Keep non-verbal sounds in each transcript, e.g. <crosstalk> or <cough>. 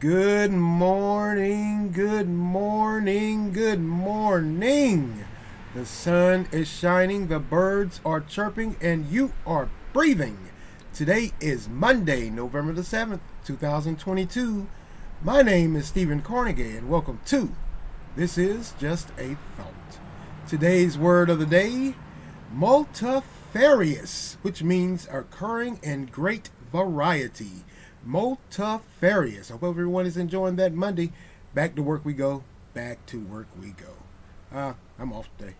Good morning, good morning, good morning. The sun is shining, the birds are chirping, and you are breathing. Today is Monday, November the 7th, 2022. My name is Stephen Carnegie, and welcome to This is Just a Thought. Today's word of the day multifarious, which means occurring in great variety. Multifarious. I hope everyone is enjoying that Monday. Back to work we go. Back to work we go. Uh, I'm off today.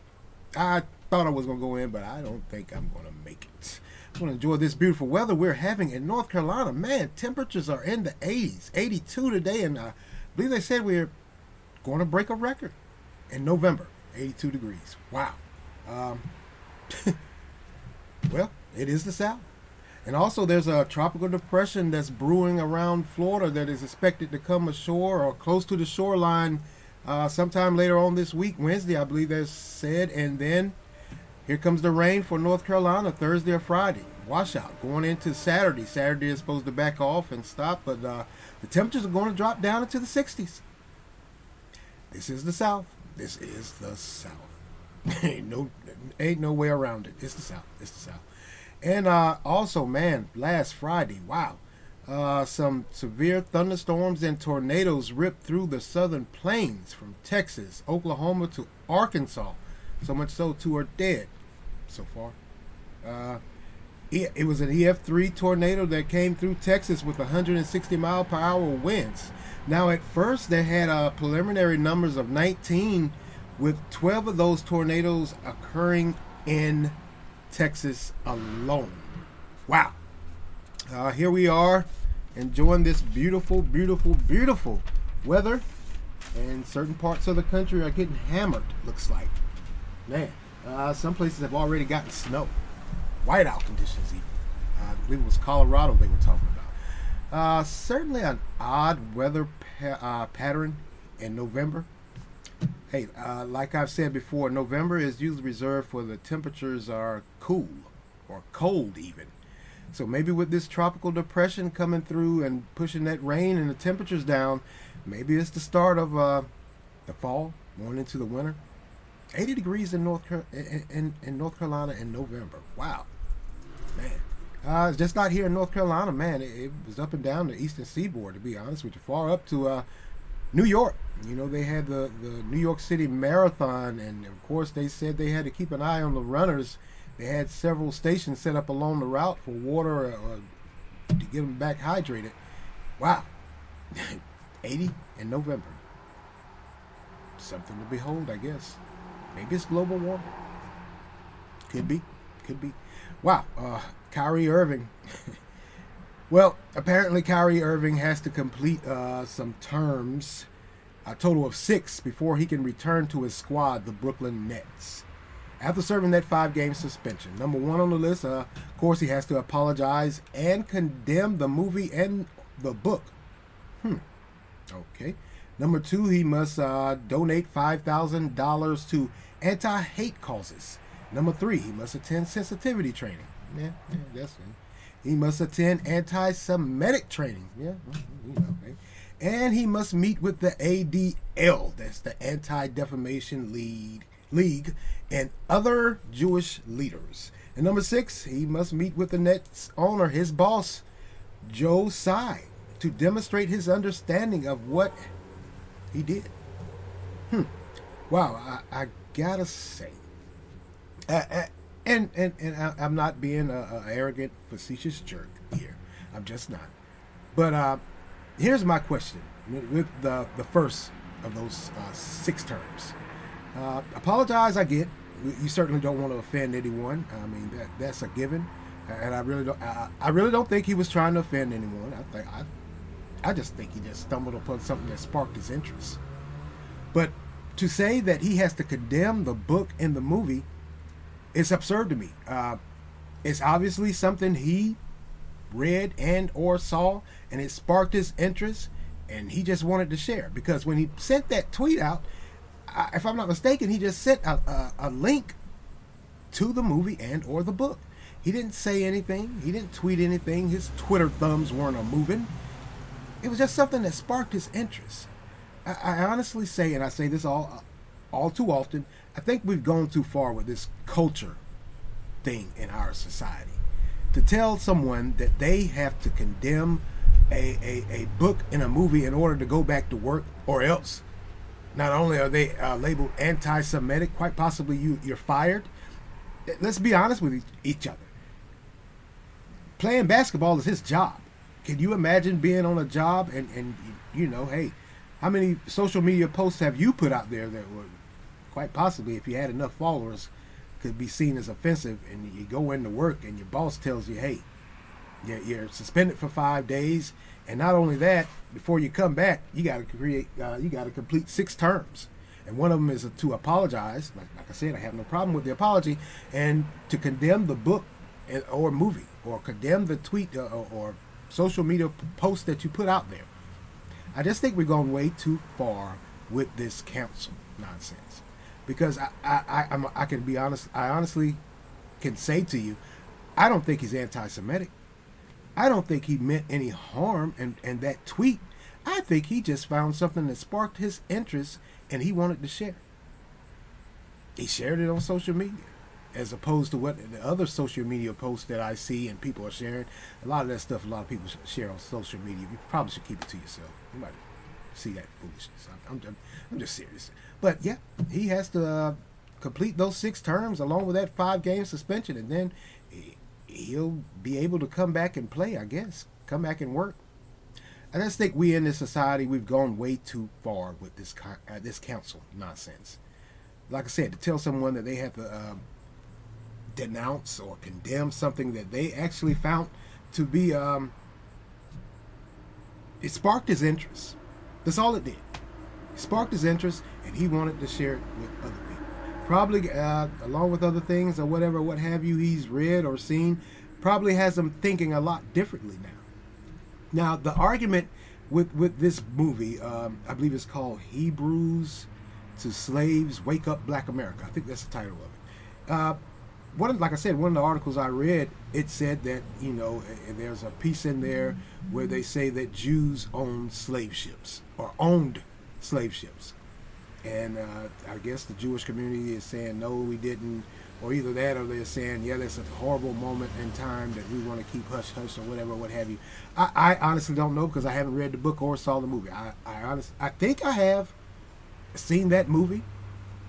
I thought I was going to go in, but I don't think I'm going to make it. I'm going to enjoy this beautiful weather we're having in North Carolina. Man, temperatures are in the 80s, 82 today, and I believe they said we're going to break a record in November, 82 degrees. Wow. Um, <laughs> well, it is the South. And also, there's a tropical depression that's brewing around Florida that is expected to come ashore or close to the shoreline uh, sometime later on this week, Wednesday, I believe that's said. And then here comes the rain for North Carolina Thursday or Friday. Washout going into Saturday. Saturday is supposed to back off and stop, but uh, the temperatures are going to drop down into the 60s. This is the South. This is the South. <laughs> ain't no, ain't no way around it. It's the South. It's the South. And uh, also, man, last Friday, wow, uh, some severe thunderstorms and tornadoes ripped through the southern plains from Texas, Oklahoma to Arkansas. So much so, two are dead so far. Uh, it was an EF3 tornado that came through Texas with 160 mile per hour winds. Now, at first, they had uh, preliminary numbers of 19, with 12 of those tornadoes occurring in Texas alone. Wow. Uh, here we are enjoying this beautiful, beautiful, beautiful weather. And certain parts of the country are getting hammered, looks like. Man, uh, some places have already gotten snow. Whiteout conditions, even. Uh, I believe it was Colorado they were talking about. Uh, certainly an odd weather pa- uh, pattern in November. Hey, uh, like I've said before, November is usually reserved for the temperatures are cool or cold even. So maybe with this tropical depression coming through and pushing that rain and the temperatures down, maybe it's the start of uh, the fall, going into the winter. 80 degrees in North in, in, North Carolina in November. Wow, man. Uh, just not here in North Carolina, man. It, it, was up and down the eastern seaboard, to be honest with you, far up to uh, New York. You know, they had the, the New York City Marathon, and of course, they said they had to keep an eye on the runners. They had several stations set up along the route for water uh, to get them back hydrated. Wow. <laughs> 80 in November. Something to behold, I guess. Maybe it's global warming. Could be. Could be. Wow. Uh, Kyrie Irving. <laughs> well, apparently Kyrie Irving has to complete uh, some terms a total of six before he can return to his squad, the Brooklyn Nets. After serving that five game suspension, number one on the list, uh, of course, he has to apologize and condemn the movie and the book. Hmm. Okay. Number two, he must uh, donate $5,000 to anti hate causes. Number three, he must attend sensitivity training. Yeah, yeah that's it. He must attend anti Semitic training. Yeah, you know, and he must meet with the ADL, that's the Anti Defamation League, League, and other Jewish leaders. And number six, he must meet with the Nets owner, his boss, Joe Tsai, to demonstrate his understanding of what he did. Hmm. Wow, I, I gotta say, uh, and and and I, am not being a, a, arrogant, facetious jerk here. I'm just not. But uh, here's my question with the the first of those uh, six terms. Uh, apologize, I get. You certainly don't want to offend anyone. I mean that that's a given, and I really don't. I, I really don't think he was trying to offend anyone. I think I, I just think he just stumbled upon something that sparked his interest. But to say that he has to condemn the book and the movie, it's absurd to me. Uh, it's obviously something he read and or saw and it sparked his interest and he just wanted to share. Because when he sent that tweet out I, if i'm not mistaken he just sent a, a, a, link to the movie and or the book. He didn't say anything. He didn't tweet anything. His twitter thumbs weren't a moving it was just something that sparked his interest. I, I honestly say, and I say this all all too often, I think we've gone too far with this culture thing in our society. To tell someone that they have to condemn a, a, a book in a movie in order to go back to work, or else not only are they uh, labeled anti-Semitic, quite possibly you you're fired. Let's be honest with each other. Playing basketball is his job. Can you imagine being on a job and and you know, hey, how many social media posts have you put out there that were quite possibly, if you had enough followers, could be seen as offensive, and you go into work and your boss tells you, hey, you're, suspended for five days, and not only that, before you come back, you got to create, uh, you got to complete six terms, and one of them is to apologize. Like, like I said, I have no problem with the apology, and to condemn the book or movie, or condemn the tweet or, uh, or social media post that you put out there. I just think we're going way too far with this council nonsense because I, I, I, I can be honest. I honestly can say to you, I don't think he's anti-Semitic. I don't think he meant any harm in, in that tweet. I think he just found something that sparked his interest and he wanted to share. He shared it on social media as opposed to what the other social media posts that I see and people are sharing. A lot of that stuff, a lot of people share on social media. You probably should keep it to yourself. You might see that foolishness. I'm, I'm, I'm just serious. But yeah, he has to uh, complete those six terms along with that five game suspension, and then he'll be able to come back and play. I guess come back and work. I just think we in this society we've gone way too far with this uh, this council nonsense. Like I said, to tell someone that they have to uh, denounce or condemn something that they actually found to be um, it sparked his interest. That's all it did sparked his interest and he wanted to share it with other people. Probably uh, along with other things or whatever, what have you, he's read or seen, probably has him thinking a lot differently now. Now, the argument with, with this movie, um, I believe it's called Hebrews to Slaves Wake Up Black America. I think that's the title of it. Uh, one, like I said, one of the articles I read, it said that you know, there's a piece in there where they say that Jews owned slave ships or owned slave ships. And uh, I guess the Jewish community is saying, no, we didn't. Or either that or they're saying, yeah, that's a horrible moment in time that we want to keep hush hush or whatever, what have you. I, I honestly don't know because I haven't read the book or saw the movie. I, I, honest, I think I have seen that movie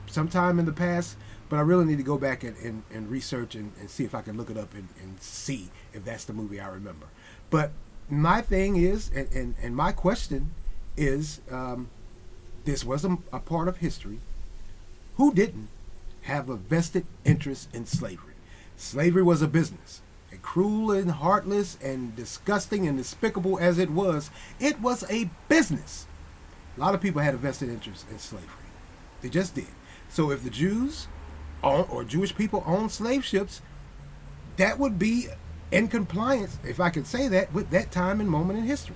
sometime in the past, but I really need to go back and, and, and research and, and, see if I can look it up and, and see if that's the movie I remember. But my thing is, and, and, and my question is, um, this was a, a part of history, who didn't have a vested interest in slavery? Slavery was a business. And cruel and heartless and disgusting and despicable as it was, it was a business. A lot of people had a vested interest in slavery. They just did. So if the Jews own, or Jewish people owned slave ships, that would be in compliance, if I could say that, with that time and moment in history.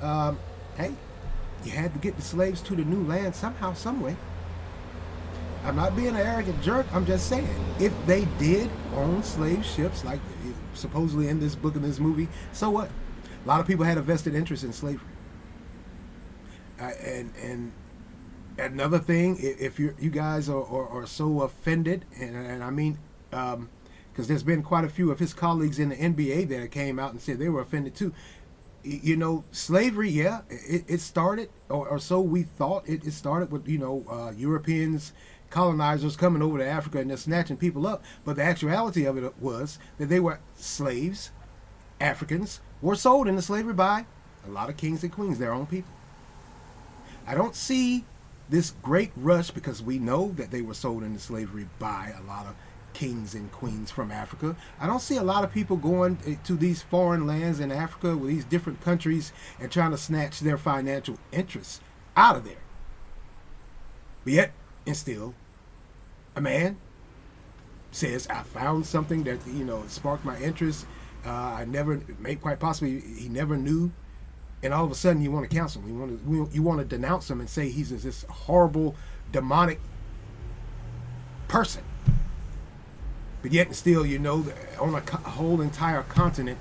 Um, hey, you had to get the slaves to the new land somehow, some way. I'm not being an arrogant jerk. I'm just saying, if they did own slave ships, like supposedly in this book and this movie, so what? A lot of people had a vested interest in slavery. Uh, and and another thing, if you you guys are, are, are, so offended, and, and I mean, because um, there's been quite a few of his colleagues in the NBA that came out and said they were offended too you know, slavery, yeah, it, it started, or, or, so we thought. It, it started with, you know, uh, Europeans, colonizers coming over to Africa and they're snatching people up. But the actuality of it was that they were slaves, Africans, were sold into slavery by a lot of kings and queens, their own people. I don't see this great rush because we know that they were sold into slavery by a lot of kings and queens from Africa. I don't see a lot of people going to these foreign lands in Africa with these different countries and trying to snatch their financial interests out of there. But yet, and still, a man says, I found something that, you know, sparked my interest. Uh, I never, may quite possibly, he never knew. And all of a sudden, you want to counsel him. You want to, you want to denounce him and say he's this horrible, demonic person but yet still, you know, on a, whole entire continent,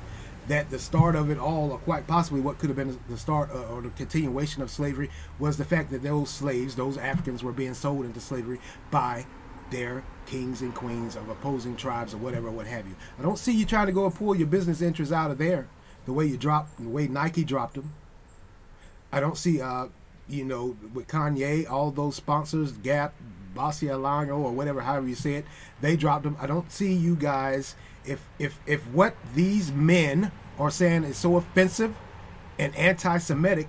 that the start of it all, or quite possibly what could have been the start uh, or the continuation of slavery, was the fact that those slaves, those Africans, were being sold into slavery by their kings and queens of opposing tribes or whatever, what have you. I don't see you trying to go and pull your business interests out of there the way you dropped, the way Nike dropped them. I don't see, uh, you know, with Kanye, all those sponsors, Gap, Bossy Alano, or whatever, however you say it, they dropped them. I don't see you guys. If if if what these men are saying is so offensive and anti-Semitic,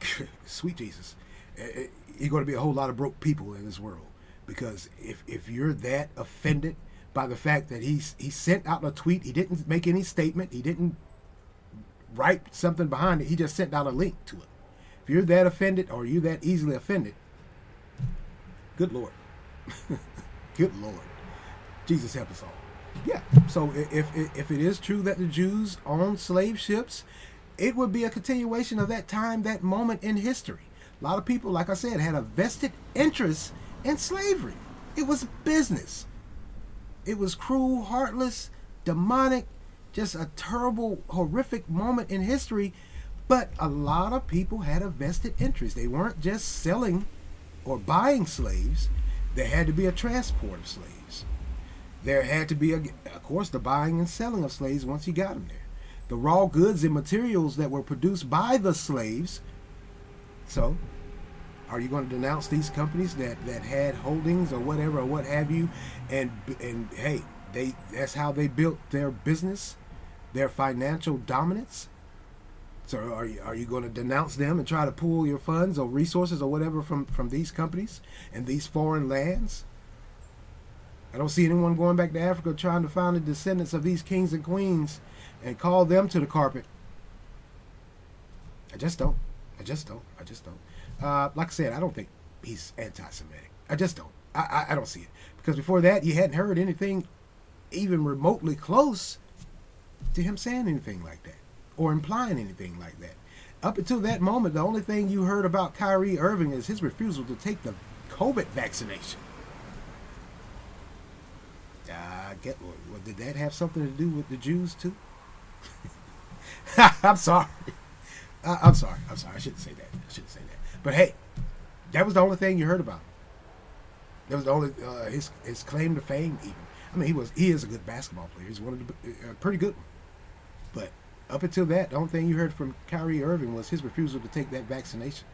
<laughs> sweet Jesus, you're going to be a whole lot of broke people in this world. Because if if you're that offended by the fact that he's he sent out a tweet, he didn't make any statement, he didn't write something behind it, he just sent out a link to it. If you're that offended or you're that easily offended, good Lord. <laughs> good Lord. Jesus help us all. Yeah. So if, if if it is true that the Jews owned slave ships, it would be a continuation of that time, that moment in history. A lot of people, like I said, had a vested interest in slavery. It was business. It was cruel, heartless, demonic, just a terrible, horrific moment in history. But a lot of people had a vested interest. They weren't just selling or buying slaves, there had to be a transport of slaves. There had to be, a, of course, the buying and selling of slaves once you got them there. The raw goods and materials that were produced by the slaves. So, are you going to denounce these companies that, that had holdings or whatever or what have you? And and hey, they that's how they built their business, their financial dominance. So are you, are you going to denounce them and try to pull your funds or resources or whatever from, from these companies and these foreign lands? I don't see anyone going back to Africa trying to find the descendants of these kings and queens and call them to the carpet. I just don't. I just don't. I just don't. Uh, like I said, I don't think he's anti-Semitic. I just don't. I, I, I don't see it because before that, you hadn't heard anything even remotely close to him saying anything like that or implying anything like that. Up until that moment, the only thing you heard about Kyrie Irving is his refusal to take the COVID vaccination. Uh, get well, did that have something to do with the Jews too? <laughs> I'm sorry. Uh, I'm sorry. I'm sorry. I shouldn't say that. I shouldn't say that. But hey, that was the only thing you heard about. That was the only uh, his his claim to fame. Even I mean, he was he is a good basketball player. He's one of the uh, pretty good. Up until that, the only thing you heard from Kyrie Irving was his refusal to take that vaccination.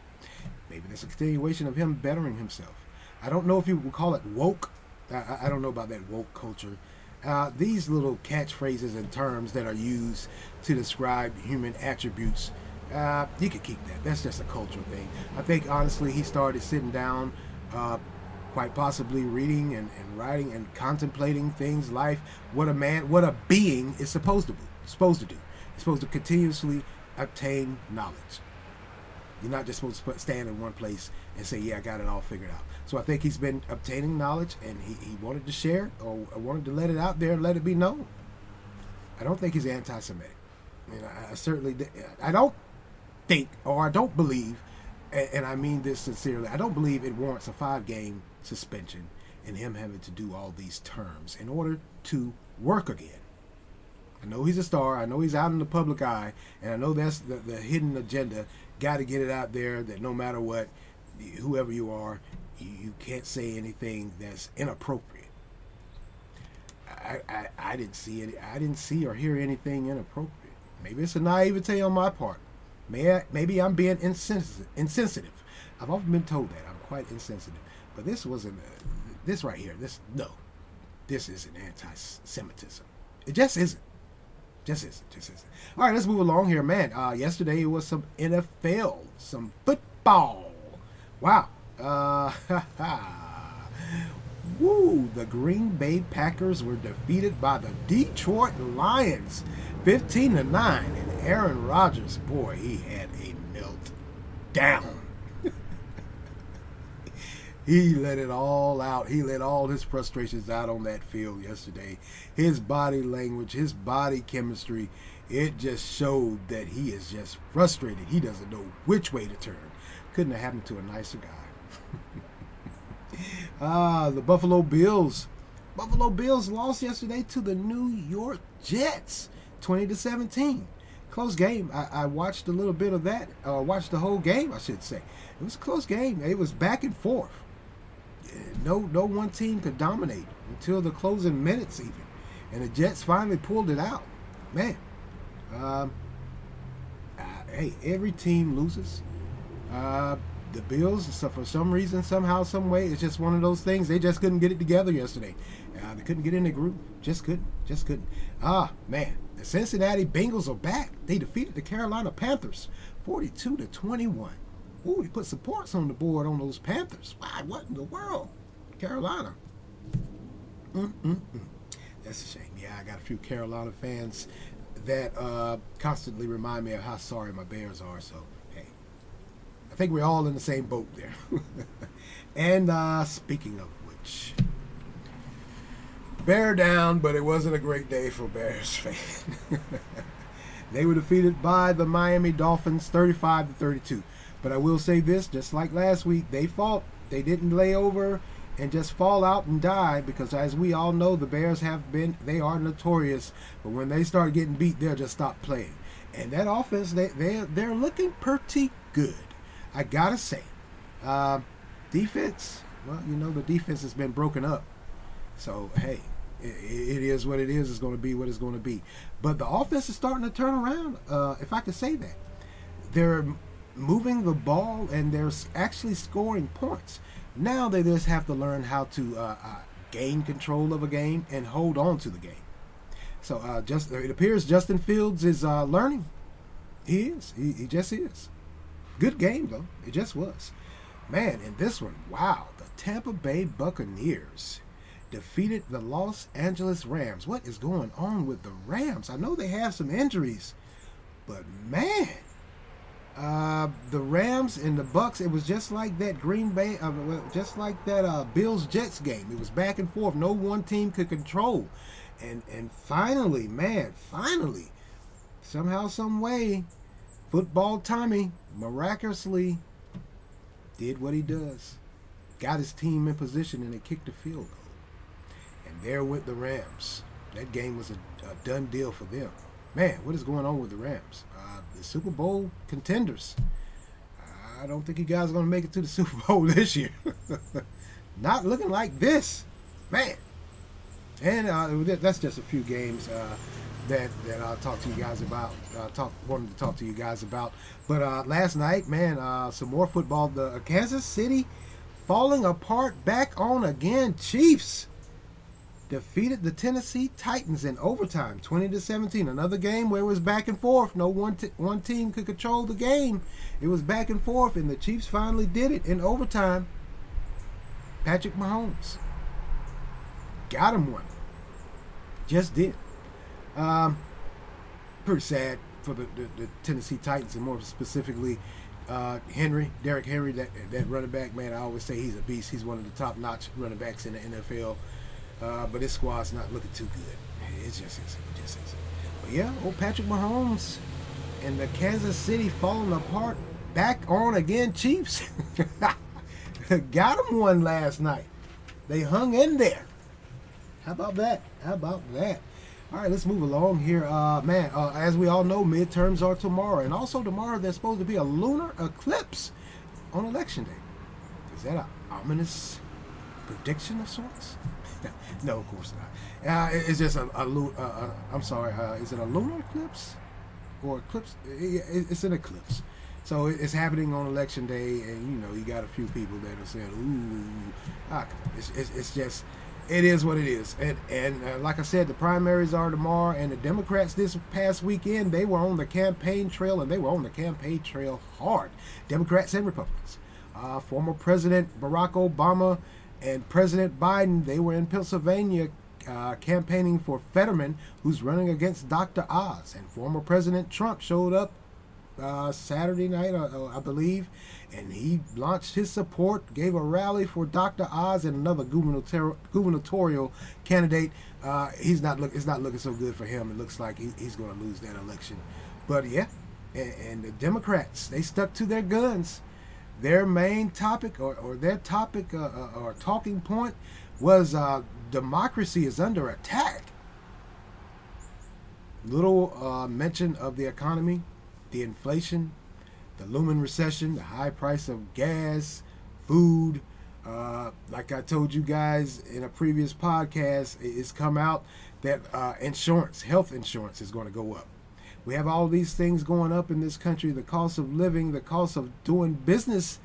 Maybe that's a continuation of him bettering himself. I don't know if you would call it woke. I, I don't know about that woke culture. Uh, these little catchphrases and terms that are used to describe human attributes, uh, you could keep that. That's just a cultural thing. I think honestly, he started sitting down, uh, quite possibly reading and, and writing and contemplating things, life, what a man, what a being is supposed to be, supposed to do supposed to continuously obtain knowledge. You're not just supposed to stand in one place and say, "Yeah, I got it all figured out." So I think he's been obtaining knowledge, and he, he wanted to share or wanted to let it out there and let it be known. I don't think he's anti-Semitic. I mean, I, I certainly, I don't think, or I don't believe, and, and I mean this sincerely, I don't believe it warrants a five-game suspension and him having to do all these terms in order to work again. I know he's a star. I know he's out in the public eye, and I know that's the, the hidden agenda. Got to get it out there that no matter what, whoever you are, you, can't say anything that's inappropriate. I, I, I didn't see any. I didn't see or hear anything inappropriate. Maybe it's a naivete on my part. May maybe I'm being insensitive. Insensitive. I've often been told that I'm quite insensitive, but this wasn't. Uh, this right here. This no. This isn't anti-Semitism. It just isn't. Just isn't. Just isn't. All right, let's move along here, man. Uh, yesterday it was some NFL, some football. Wow. Uh, <laughs> woo! The Green Bay Packers were defeated by the Detroit Lions, fifteen to nine. And Aaron Rodgers, boy, he had a melt down. He let it all out. He let all his frustrations out on that field yesterday. His body language, his body chemistry, it just showed that he is just frustrated. He doesn't know which way to turn. Couldn't have happened to a nicer guy. <laughs> ah, the Buffalo Bills. Buffalo Bills lost yesterday to the New York Jets. twenty to seventeen. Close game. I, I watched a little bit of that. Uh, watched the whole game, I should say. It was a close game. It was back and forth. No, no one team could dominate until the closing minutes, even, and the Jets finally pulled it out. Man, um, uh, hey, every team loses. Uh, the Bills, so for some reason, somehow, some way, it's just one of those things. They just couldn't get it together yesterday. Uh, they couldn't get in the group. Just couldn't. Just couldn't. Ah, man. The Cincinnati Bengals are back. They defeated the Carolina Panthers 42 to 21. Ooh, they put supports on the board on those Panthers. Why? What in the world? Carolina. Mm-mm-mm. That's a shame. Yeah, I got a few Carolina fans that uh, constantly remind me of how sorry my Bears are. So, hey, I think we're all in the same boat there. <laughs> and uh, speaking of which, Bear down, but it wasn't a great day for Bears <laughs> fans. they were defeated by the Miami Dolphins 35 to 32. But I will say this, just like last week, they fought. They didn't lay over and just fall out and die because as we all know the bears have been they are notorious. But when they start getting beat they'll just stop playing. And that offense they, they they're looking pretty good i gotta say. Uh, defense well you know the defense has been broken up. So hey it, is what it is. It's going to be what it's going to be. But the offense is starting to turn around uh, if i could say that. They're moving the ball and they're actually scoring points now they just have to learn how to uh, uh, gain control of a game and hold on to the game. So uh, just it appears Justin Fields is uh, learning. He is. He, he just is. Good game though. It just was. Man, in this one, wow, the Tampa Bay Buccaneers defeated the Los Angeles Rams. What is going on with the Rams? I know they have some injuries, but man, uh, the Rams and the Bucs. It was just like that Green Bay, uh, just like that uh, Bills Jets game. It was back and forth. No one team could control, and and finally, man, finally, somehow, some way, football Tommy miraculously did what he does, got his team in position, and they kicked the field goal. And there went the Rams. That game was a, a done deal for them. Man, what is going on with the Rams? the Super Bowl contenders. I don't think you guys are going to make it to the <laughs> Super Bowl this year. <laughs> Not looking like this, man. And uh, that's just a few games uh, that that I'll talk to you guys about. Uh, talk wanted to talk to you guys about. But uh, last night, man, uh, some more football. The Kansas City falling apart back on again. Chiefs defeated the Tennessee Titans in overtime, 20 to 17. Another game where it was back and forth. No one t- one team could control the game. It was back and forth, and the Chiefs finally did it in overtime. Patrick Mahomes got him one. Just did. Um, pretty sad for the, the, the, Tennessee Titans, and more specifically, uh, Henry, Derrick Henry, that that running back. Man, I always say he's a beast. He's one of the top notch running backs in the NFL. Uh, but this squad's not looking too good. It just isn't. It just isn't. But yeah, old Patrick Mahomes and the Kansas City falling apart. Back on again, Chiefs. <laughs> Got them one last night. They hung in there. How about that? How about that? All right, let's move along here. Uh, man, uh, as we all know, midterms are tomorrow. And also tomorrow, there's supposed to be a lunar eclipse on election day. Is that an ominous prediction of sorts? <laughs> no, of course not. Uh, it's just a, a, a, a I'm sorry. Uh, is it a lunar eclipse or eclipse? it's an eclipse. So it's happening on election day, and you know you got a few people that are saying, "Ooh, ah, it's, it's, it's just." It is what it is, and and uh, like I said, the primaries are tomorrow, and the Democrats this past weekend they were on the campaign trail, and they were on the campaign trail hard. Democrats and Republicans. Uh, former President Barack Obama and President Biden, they were in Pennsylvania uh, campaigning for Fetterman, who's running against Dr. Oz. And former President Trump showed up uh, Saturday night, uh, I believe, and he launched his support, gave a rally for Dr. Oz and another gubernatorial, gubernatorial candidate. Uh, he's not look, it's not looking so good for him. It looks like he, he's going to lose that election. But yeah, and, and the Democrats, they stuck to their guns their main topic or, or their topic uh, uh, or talking point was uh, democracy is under attack. little uh, mention of the economy, the inflation, the looming recession, the high price of gas, food. Uh, like I told you guys in a previous podcast, it's come out that uh, insurance, health insurance, is going to go up. We have all these things going up in this country. The cost of living, the cost of doing business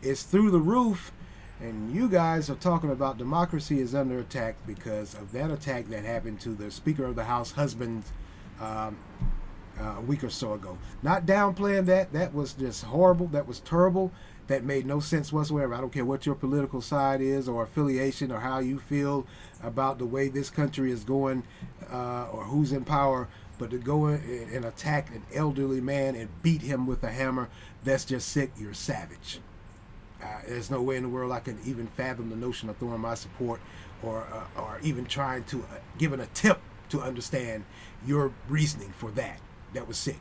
is through the roof. And you guys are talking about democracy is under attack because of that attack that happened to the Speaker of the House husband um, uh, a week or so ago. Not downplaying that. That was just horrible. That was terrible. That made no sense whatsoever. I don't care what your political side is or affiliation or how you feel about the way this country is going uh, or who's in power. But to go in and attack an elderly man and beat him with a hammer, that's just sick. You're savage. Uh, there's no way in the world I can even fathom the notion of throwing my support or uh, or even trying to uh, give an attempt to understand your reasoning for that. That was sick.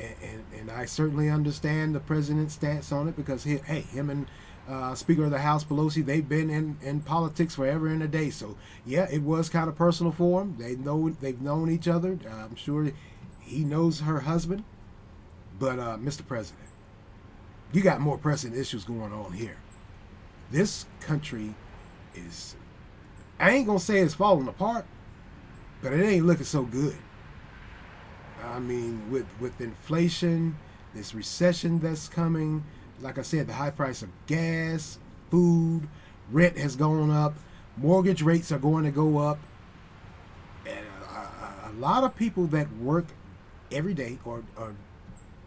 And, and, and I certainly understand the president's stance on it because, he, hey, him and uh, Speaker of the House Pelosi, they've been in, in politics forever and a day. So yeah, it was kind of personal for them. They know they've known each other. Uh, I'm sure he knows her husband. But uh, Mr. President, you got more pressing issues going on here. This country is, I ain't gonna say it's falling apart, but it ain't looking so good. I mean, with with inflation, this recession that's coming, like I said, the high price of gas, food, rent has gone up, mortgage rates are going to go up, and a, a, lot of people that work every day or, or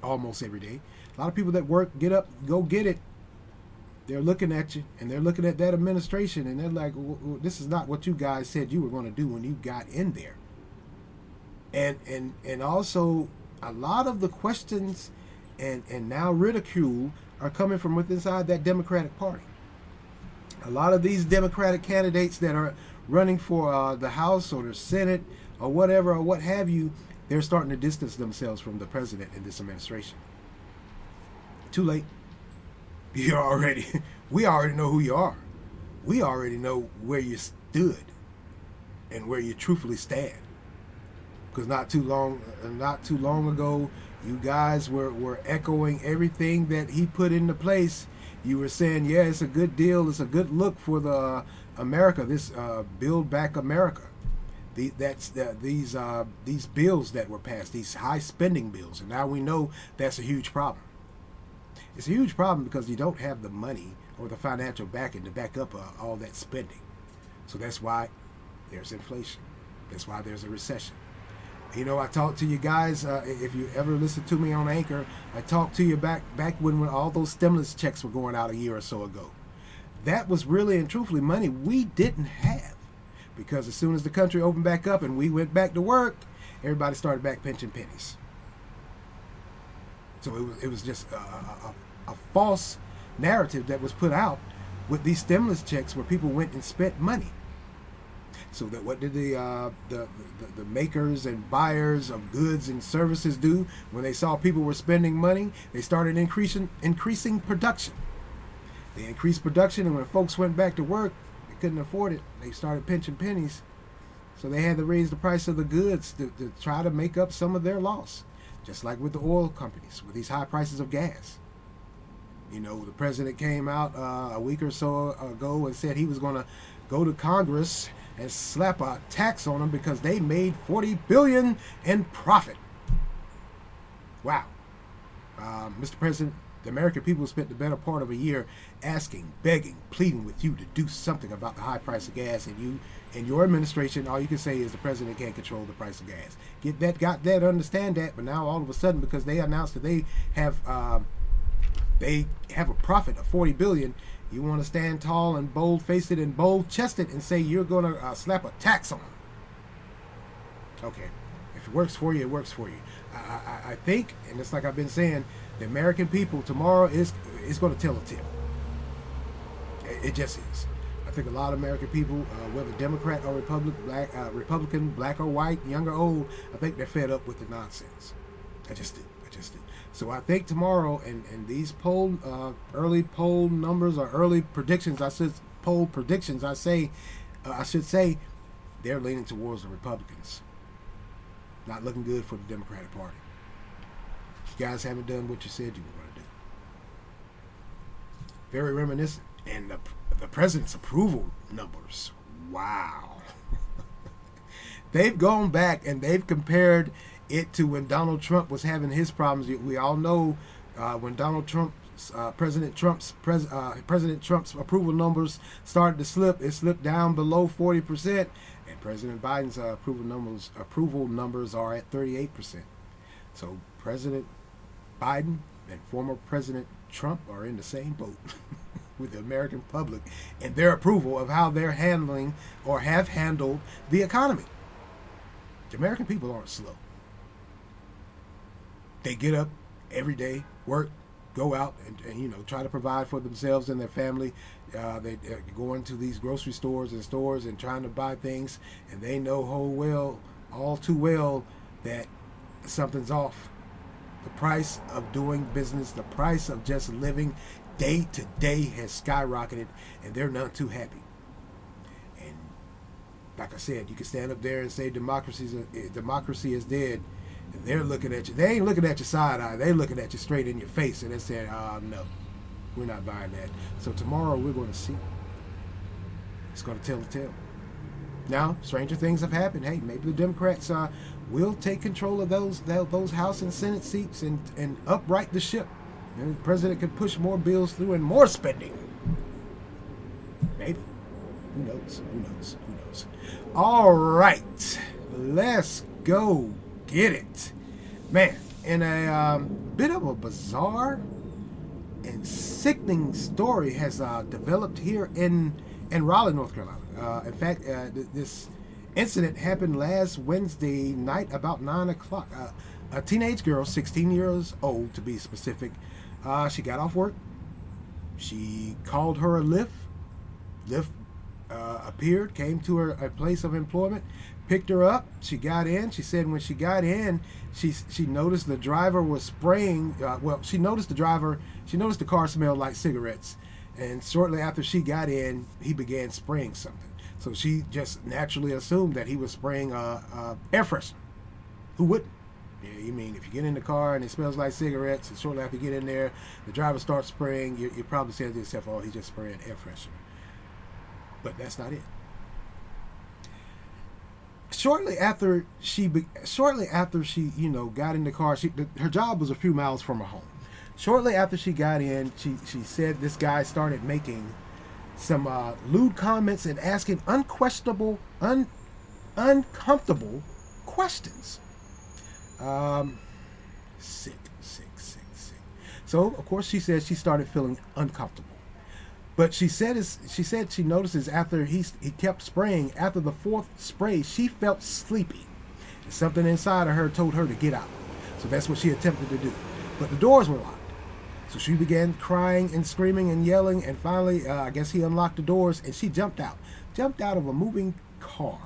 almost every day, a lot of people that work, get up, go get it. They're looking at you and they're looking at that administration and they're like, this is not what you guys said you were going to do when you got in there. And and and also a lot of the questions and and now ridicule are coming from within inside that Democratic Party. A lot of these Democratic candidates that are running for uh, the House or the Senate or whatever or what have you, they're starting to distance themselves from the president in this administration. Too late. <laughs> You're already, we already know who you are. We already know where you stood and where you truthfully stand. Because not too long, uh, not too long ago, you guys were, were echoing everything that he put into place. You were saying, yeah, it's a good deal. It's a good look for the uh, America, this uh, Build Back America. The, that's the, these uh, these bills that were passed, these high spending bills, and now we know that's a huge problem. It's a huge problem because you don't have the money or the financial backing to back up uh, all that spending. So that's why there's inflation. That's why there's a recession. You know, I talked to you guys. Uh, if you ever listen to me on Anchor, I talked to you back back when, when all those stimulus checks were going out a year or so ago. That was really and truthfully money we didn't have, because as soon as the country opened back up and we went back to work, everybody started back pinching pennies. So it was it was just a, a, a false narrative that was put out with these stimulus checks where people went and spent money. So that what did the, uh, the, the, the makers and buyers of goods and services do when they saw people were spending money? They started increasing increasing production. They increased production, and when folks went back to work, they couldn't afford it. They started pinching pennies, so they had to raise the price of the goods to, to try to make up some of their loss. Just like with the oil companies, with these high prices of gas. You know, the president came out uh, a week or so ago and said he was going to go to Congress and slap a tax on them because they made 40 billion in profit. Wow. Uh, Mr. President, the American people spent the better part of a year asking, begging, pleading with you to do something about the high price of gas, and you and your administration, all you can say is the president can't control the price of gas. Get that, got that, understand that, but now all of a sudden, because they announced that they have uh, they have a profit of 40 billion, you want to stand tall and bold faced and bold chested and say you're going to uh, slap a tax on them. Okay. If it works for you, it works for you. I, I, I think, and it's like I've been saying, the American people tomorrow is is going to tell a tale. It, it, just is. I think a lot of American people, uh, whether Democrat or Republic, black, uh, Republican, black or white, young or old, I think they're fed up with the nonsense. I just do. So I think tomorrow, and, and these poll, uh, early poll numbers or early predictions, I should poll predictions, I say, uh, I should say, they're leaning towards the Republicans. Not looking good for the Democratic Party. You guys haven't done what you said you were going to do. Very reminiscent. And the, the president's approval numbers. Wow. <laughs> they've gone back and they've compared it to when Donald Trump was having his problems. We all know uh, when Donald Trump uh, President Trump's pres- uh, President Trump's approval numbers started to slip. It slipped down below 40 percent, and President Biden's uh, approval numbers approval numbers are at 38 percent. So President Biden and former President Trump are in the same boat <laughs> with the American public and their approval of how they're handling or have handled the economy. The American people aren't slow. They get up every day, work, go out and, and, you know try to provide for themselves and their family. Uh, they, are going to these grocery stores and stores and trying to buy things, and they know whole well, all too well, that something's off. The price of doing business, the price of just living day to day has skyrocketed, and they're not too happy. And like I said, you can stand up there and say democracy is democracy is dead and they're looking at you. They ain't looking at your side eye. They looking at you straight in your face, and they're saying, "Ah, oh, no, we're not buying that." So tomorrow we're going to see. It's going to tell the tale. Now, stranger things have happened. Hey, maybe the Democrats uh, will take control of those those House and Senate seats and and upright the ship. And the president could push more bills through and more spending. Maybe. Who knows? Who knows? Who knows? All right, let's go get it. Man, in a um, bit of a bizarre and sickening story has uh, developed here in, in Raleigh, North Carolina. Uh, in fact, uh, th- this incident happened last Wednesday night about 9 o'clock. Uh, a teenage girl, 16 years old to be specific, uh, she got off work. She called her a Lyft. Lyft uh, appeared, came to her a place of employment, picked her up. She got in. She said when she got in, she she noticed the driver was spraying. Uh, well, she noticed the driver. She noticed the car smelled like cigarettes, and shortly after she got in, he began spraying something. So she just naturally assumed that he was spraying uh, uh, air freshener. Who wouldn't? Yeah, you mean if you get in the car and it smells like cigarettes, and shortly after you get in there, the driver starts spraying, you, you probably say to yourself, "Oh, he's just spraying air freshener." But that's not it shortly after she shortly after she you know got in the car she her job was a few miles from her home. Shortly after she got in she she said this guy started making some uh, lewd comments and asking unquestionable un uncomfortable questions. Um sick sick sick sick. So of course she said she started feeling uncomfortable but she said she said she notices after he he kept spraying after the fourth spray she felt sleepy. Something inside of her told her to get out. So that's what she attempted to do. But the doors were locked. So she began crying and screaming and yelling and finally uh, I guess he unlocked the doors and she jumped out. Jumped out of a moving car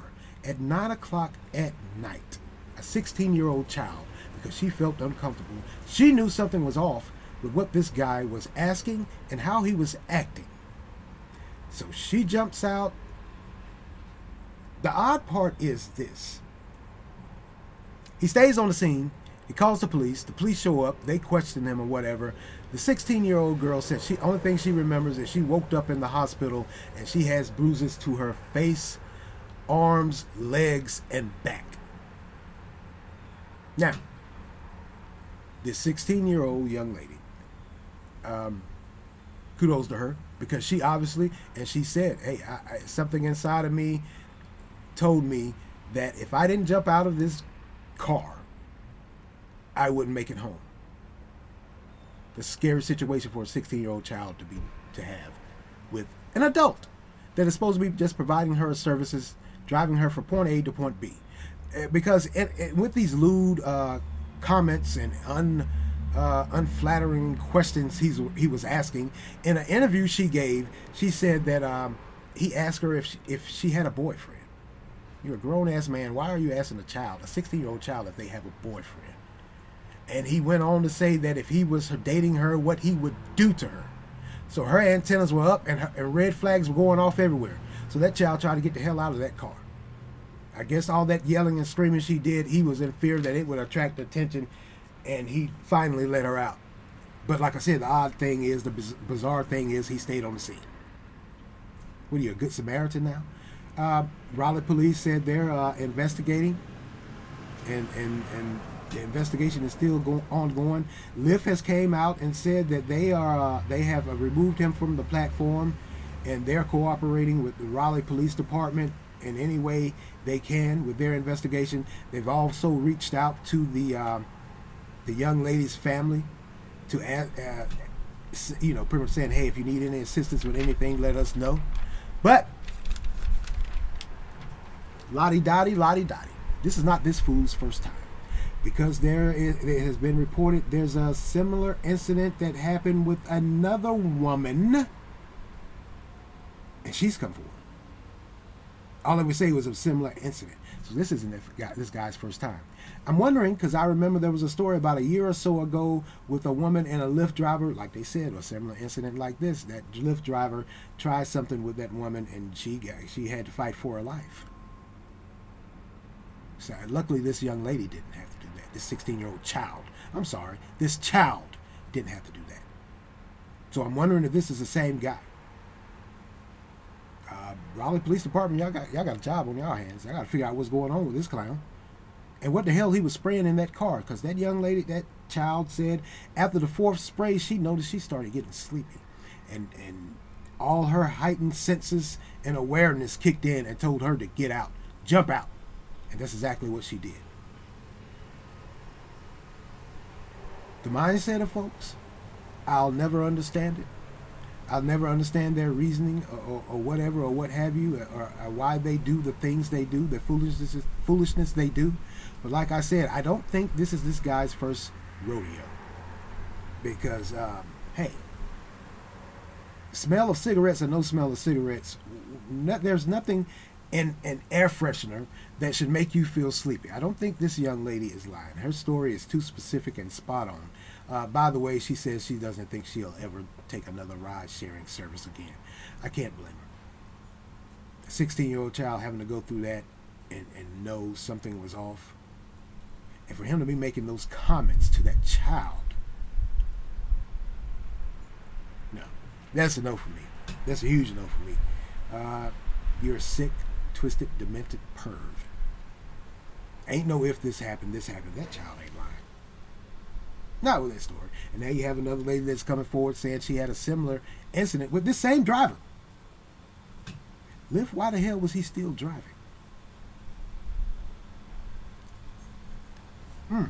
at nine o'clock at night. A 16 year old child because she felt uncomfortable. She knew something was off with what this guy was asking and how he was acting. So she jumps out. The odd part is this. He stays on the scene. He calls the police. The police show up. They question him or whatever. The 16 year old girl said she only thing she remembers is she woke up in the hospital and she has bruises to her face, arms, legs, and back. Now, this 16 year old young lady, um, kudos to her because she obviously and she said hey I, I, something inside of me told me that if i didn't jump out of this car i wouldn't make it home. The scary situation for a 16 year old child to be to have with an adult that is supposed to be just providing her services driving her from point a to point b. Eh, because it, it, with these lewd uh, comments and un uh, unflattering questions he's, he was asking. In an interview she gave, she said that um, he asked her if she, if she had a boyfriend. You're a grown ass man. Why are you asking a child, a 16 year old child, if they have a boyfriend? And he went on to say that if he was dating her, what he would do to her. So her antennas were up and, her, and red flags were going off everywhere. So that child tried to get the hell out of that car. I guess all that yelling and screaming she did, he was in fear that it would attract attention, and he finally let her out. But like I said, the odd thing is, the biz- bizarre thing is, he stayed on the scene. What are you, a good Samaritan now? Uh, Raleigh police said they're uh, investigating, and and and the investigation is still go- ongoing. Lyft has came out and said that they are uh, they have uh, removed him from the platform, and they're cooperating with the Raleigh Police Department in any way they can with their investigation. They've also reached out to the um, the young lady's family to ask, uh, you know, pretty much saying, hey, if you need any assistance with anything, let us know. But lottie dottie, lottie dottie. This is not this fool's first time. Because there is, it has been reported there's a similar incident that happened with another woman, and she's come forward. All I would say was a similar incident. So this isn't this guy's first time. I'm wondering because I remember there was a story about a year or so ago with a woman and a Lyft driver, like they said, a similar incident like this. That Lyft driver tried something with that woman, and she got, she had to fight for her life. So luckily, this young lady didn't have to do that. This 16 year old child. I'm sorry, this child didn't have to do that. So I'm wondering if this is the same guy. Uh, Raleigh Police Department, y'all got y'all got a job on y'all hands. I got to figure out what's going on with this clown, and what the hell he was spraying in that car. Because that young lady, that child said, after the fourth spray, she noticed she started getting sleepy, and and all her heightened senses and awareness kicked in and told her to get out, jump out, and that's exactly what she did. The mindset of folks, I'll never understand it. I'll never understand their reasoning or, or, or whatever or what have you or, or why they do the things they do, the foolishness foolishness they do. But like I said, I don't think this is this guy's first rodeo because um, hey, smell of cigarettes or no smell of cigarettes, no, there's nothing in an air freshener that should make you feel sleepy. I don't think this young lady is lying. Her story is too specific and spot on. Uh, by the way, she says she doesn't think she'll ever take another ride sharing service again. I can't blame her. A 16 year old child having to go through that and, and know something was off. And for him to be making those comments to that child, no, that's a no for me. That's a huge no for me. Uh, you're a sick, twisted, demented perv. Ain't no if this happened, this happened. That child ain't lying. Not with that story. And now you have another lady that's coming forward saying she had a similar incident with this same driver. Lyft, why the hell was he still driving? Hmm.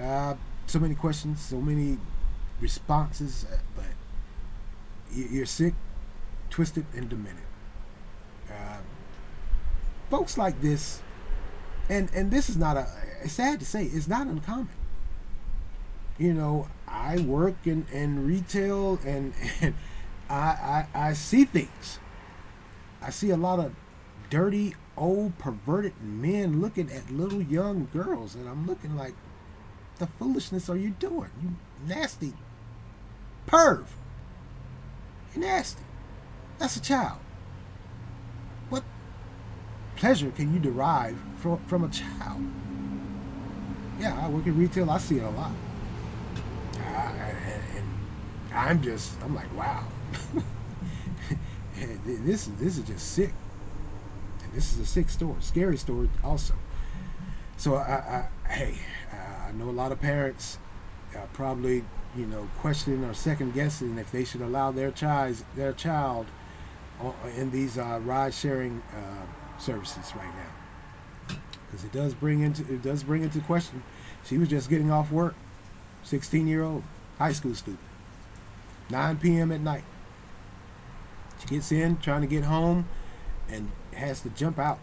Uh, so many questions, so many responses, uh, but you're sick, twisted, and demented. Uh, folks like this, and and this is not a. It's sad to say, it's not uncommon. You know, I work in, in retail, and and I, I I see things. I see a lot of dirty, old, perverted men looking at little young girls, and I'm looking like, the foolishness are you doing? You nasty perv. You're nasty. That's a child. What pleasure can you derive from, from a child? Yeah, I work in retail. I see it a lot. Uh, and, and I'm just, I'm like, wow. <laughs> this is this is just sick. This is a sick story, scary story also. So I, I hey, I know a lot of parents uh, probably you know questioning or second guessing if they should allow their child their child in these uh, ride sharing uh, services right now because it does bring into it does bring into question. She was just getting off work, 16 year old high school student, 9 p.m. at night. She gets in trying to get home and has to jump out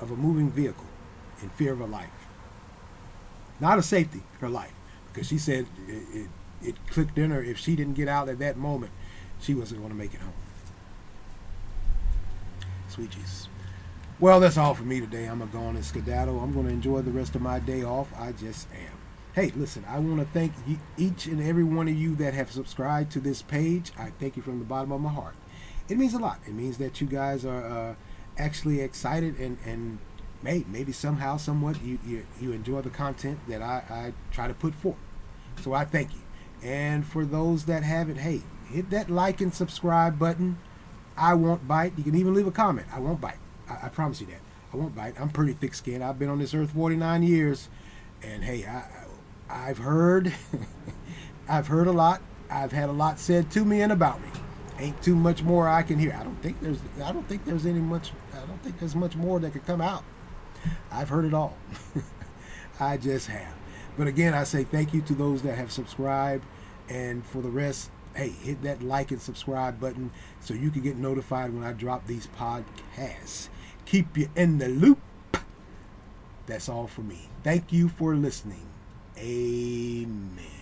of a moving vehicle in fear of her life. Not a safety, her life. Because she said it, it, it clicked in her if she didn't get out at that moment, she wasn't going to make it home. Sweet Jesus. Well, that's all for me today. I'm going to go on and skedaddle. I'm going to enjoy the rest of my day off. I just am. Hey, listen, I want to thank each and every one of you that have subscribed to this page. I thank you from the bottom of my heart. It means a lot. It means that you guys are uh, actually excited and, and may, maybe somehow, somewhat, you, you, you enjoy the content that I, I try to put forth. So I thank you. And for those that haven't, hey, hit that like and subscribe button. I won't bite. You can even leave a comment. I won't bite. I, I promise you that. I won't bite. I'm pretty thick skinned. I've been on this earth 49 years. And hey, I, I've heard, <laughs> I've heard a lot. I've had a lot said to me and about me. Ain't too much more I can hear. I don't think there's, I don't think there's any much, I don't think there's much more that could come out. I've heard it all. <laughs> I just have. But again, I say thank you to those that have subscribed. And for the rest, hey, hit that like and subscribe button so you can get notified when I drop these podcasts. Keep you in the loop. That's all for me. Thank you for listening. Amen.